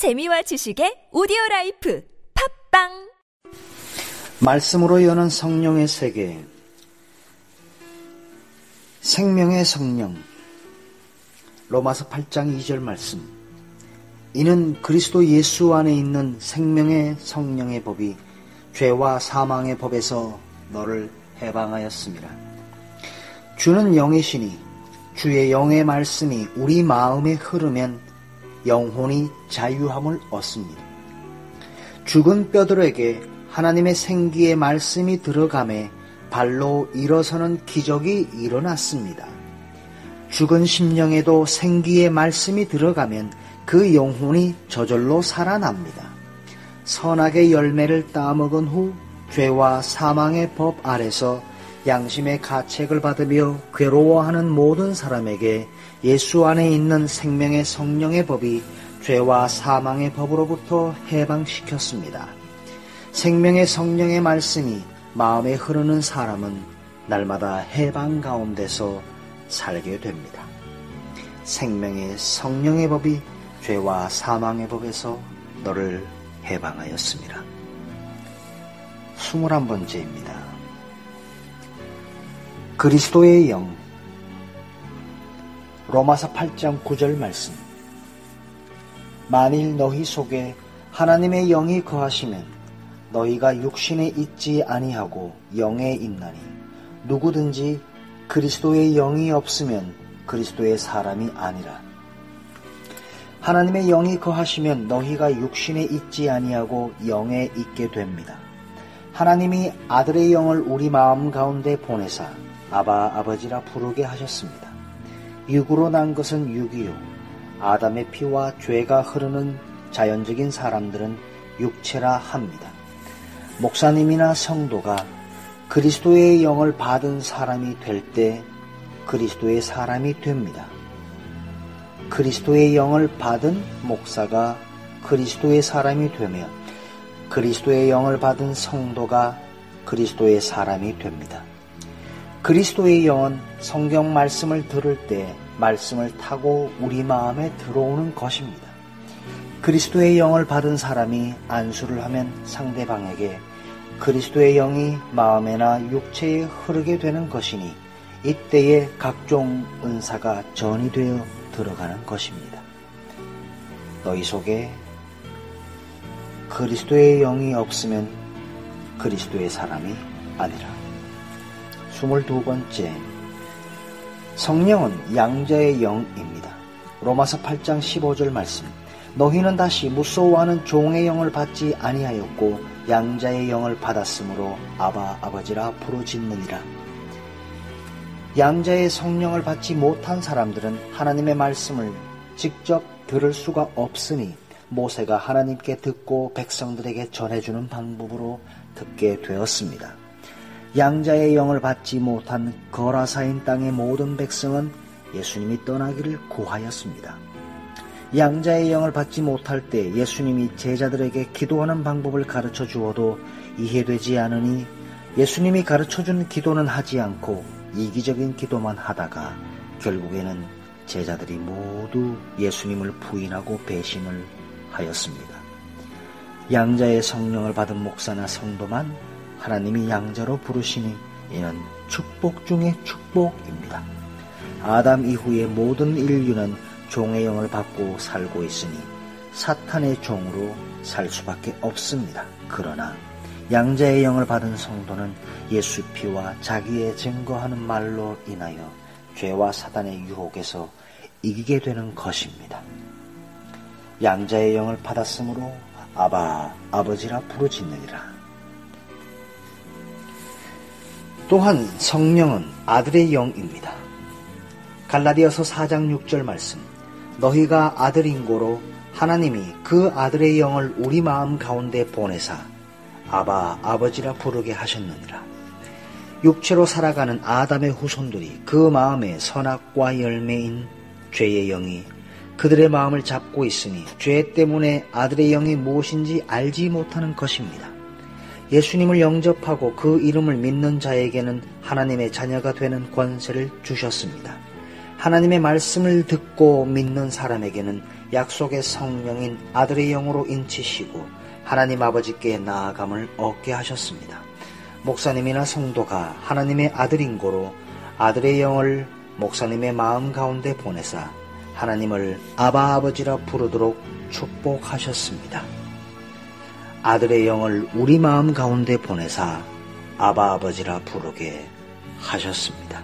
재미와 지식의 오디오 life 팟빵! 말씀으로 여는 성령의 세계 생명의 성령. 로마서 8장 2절 말씀. 이는 그리스도 예수 안에 있는 생명의 성령의 법이 죄와 사망의 법에서 너를 해방하였습니다. 주는 영이시니 주의 영의 말씀이 우리 마음에 흐르면 영혼이 자유함을 얻습니다. 죽은 뼈들에게 하나님의 생기의 말씀이 들어감에 발로 일어서는 기적이 일어났습니다. 죽은 심령에도 생기의 말씀이 들어가면 그 영혼이 저절로 살아납니다. 선악의 열매를 따먹은 후 죄와 사망의 법 아래서 양심의 가책을 받으며 괴로워하는 모든 사람에게 예수 안에 있는 생명의 성령의 법이 죄와 사망의 법으로부터 해방시켰습니다. 생명의 성령의 말씀이 마음에 흐르는 사람은 날마다 해방 가운데서 살게 됩니다. 생명의 성령의 법이 죄와 사망의 법에서 너를 해방하였습니다. 21번째입니다. 그리스도의 영. 로마서 8장 9절 말씀. 만일 너희 속에 하나님의 영이 거하시면 너희가 육신에 있지 아니하고 영에 있나니 누구든지 그리스도의 영이 없으면 그리스도의 사람이 아니라. 하나님의 영이 거하시면 너희가 육신에 있지 아니하고 영에 있게 됩니다. 하나님이 아들의 영을 우리 마음 가운데 보내사 아바 아버지라 부르게 하셨습니다. 육으로 난 것은 육이요. 아담의 피와 죄가 흐르는 자연적인 사람들은 육체라 합니다. 목사님이나 성도가 그리스도의 영을 받은 사람이 될 때 그리스도의 사람이 됩니다. 그리스도의 영을 받은 목사가 그리스도의 사람이 되며 그리스도의 영을 받은 성도가 그리스도의 사람이 됩니다. 그리스도의 영은 성경 말씀을 들을 때 말씀을 타고 우리 마음에 들어오는 것입니다. 그리스도의 영을 받은 사람이 안수를 하면 상대방에게 그리스도의 영이 마음에나 육체에 흐르게 되는 것이니 이때에 각종 은사가 전이되어 들어가는 것입니다. 너희 속에 그리스도의 영이 없으면 그리스도의 사람이 아니라. 22번째 성령은 양자의 영입니다. 로마서 8장 15절 말씀 너희는 다시 무서워하는 종의 영을 받지 아니하였고 양자의 영을 받았으므로 아바 아버지라 부르짖느니라. 양자의 성령을 받지 못한 사람들은 하나님의 말씀을 직접 들을 수가 없으니 모세가 하나님께 듣고 백성들에게 전해주는 방법으로 듣게 되었습니다. 양자의 영을 받지 못한 거라사인 땅의 모든 백성은 예수님이 떠나기를 구하였습니다. 양자의 영을 받지 못할 때 예수님이 제자들에게 기도하는 방법을 가르쳐 주어도 이해되지 않으니 예수님이 가르쳐 준 기도는 하지 않고 이기적인 기도만 하다가 결국에는 제자들이 모두 예수님을 부인하고 배신을 하였습니다. 양자의 성령을 받은 목사나 성도만 하나님이 양자로 부르시니 이는 축복 중의 축복입니다. 아담 이후의 모든 인류는 종의 영을 받고 살고 있으니 사탄의 종으로 살 수밖에 없습니다. 그러나 양자의 영을 받은 성도는 예수 피와 자기의 증거하는 말로 인하여 죄와 사단의 유혹에서 이기게 되는 것입니다. 양자의 영을 받았으므로 아바 아버지라 부르짖느니라. 또한 성령은 아들의 영입니다. 갈라디아서 4장 6절 말씀 너희가 아들인 고로 하나님이 그 아들의 영을 우리 마음 가운데 보내사 아바 아버지라 부르게 하셨느니라. 육체로 살아가는 아담의 후손들이 그 마음에 선악과 열매인 죄의 영이 그들의 마음을 잡고 있으니 죄 때문에 아들의 영이 무엇인지 알지 못하는 것입니다. 예수님을 영접하고 그 이름을 믿는 자에게는 하나님의 자녀가 되는 권세를 주셨습니다. 하나님의 말씀을 듣고 믿는 사람에게는 약속의 성령인 아들의 영으로 인치시고 하나님 아버지께 나아감을 얻게 하셨습니다. 목사님이나 성도가 하나님의 아들인 고로 아들의 영을 목사님의 마음 가운데 보내사 하나님을 아바 아버지라 부르도록 축복하셨습니다. 아들의 영을 우리 마음 가운데 보내사 아바 아버지라 부르게 하셨습니다.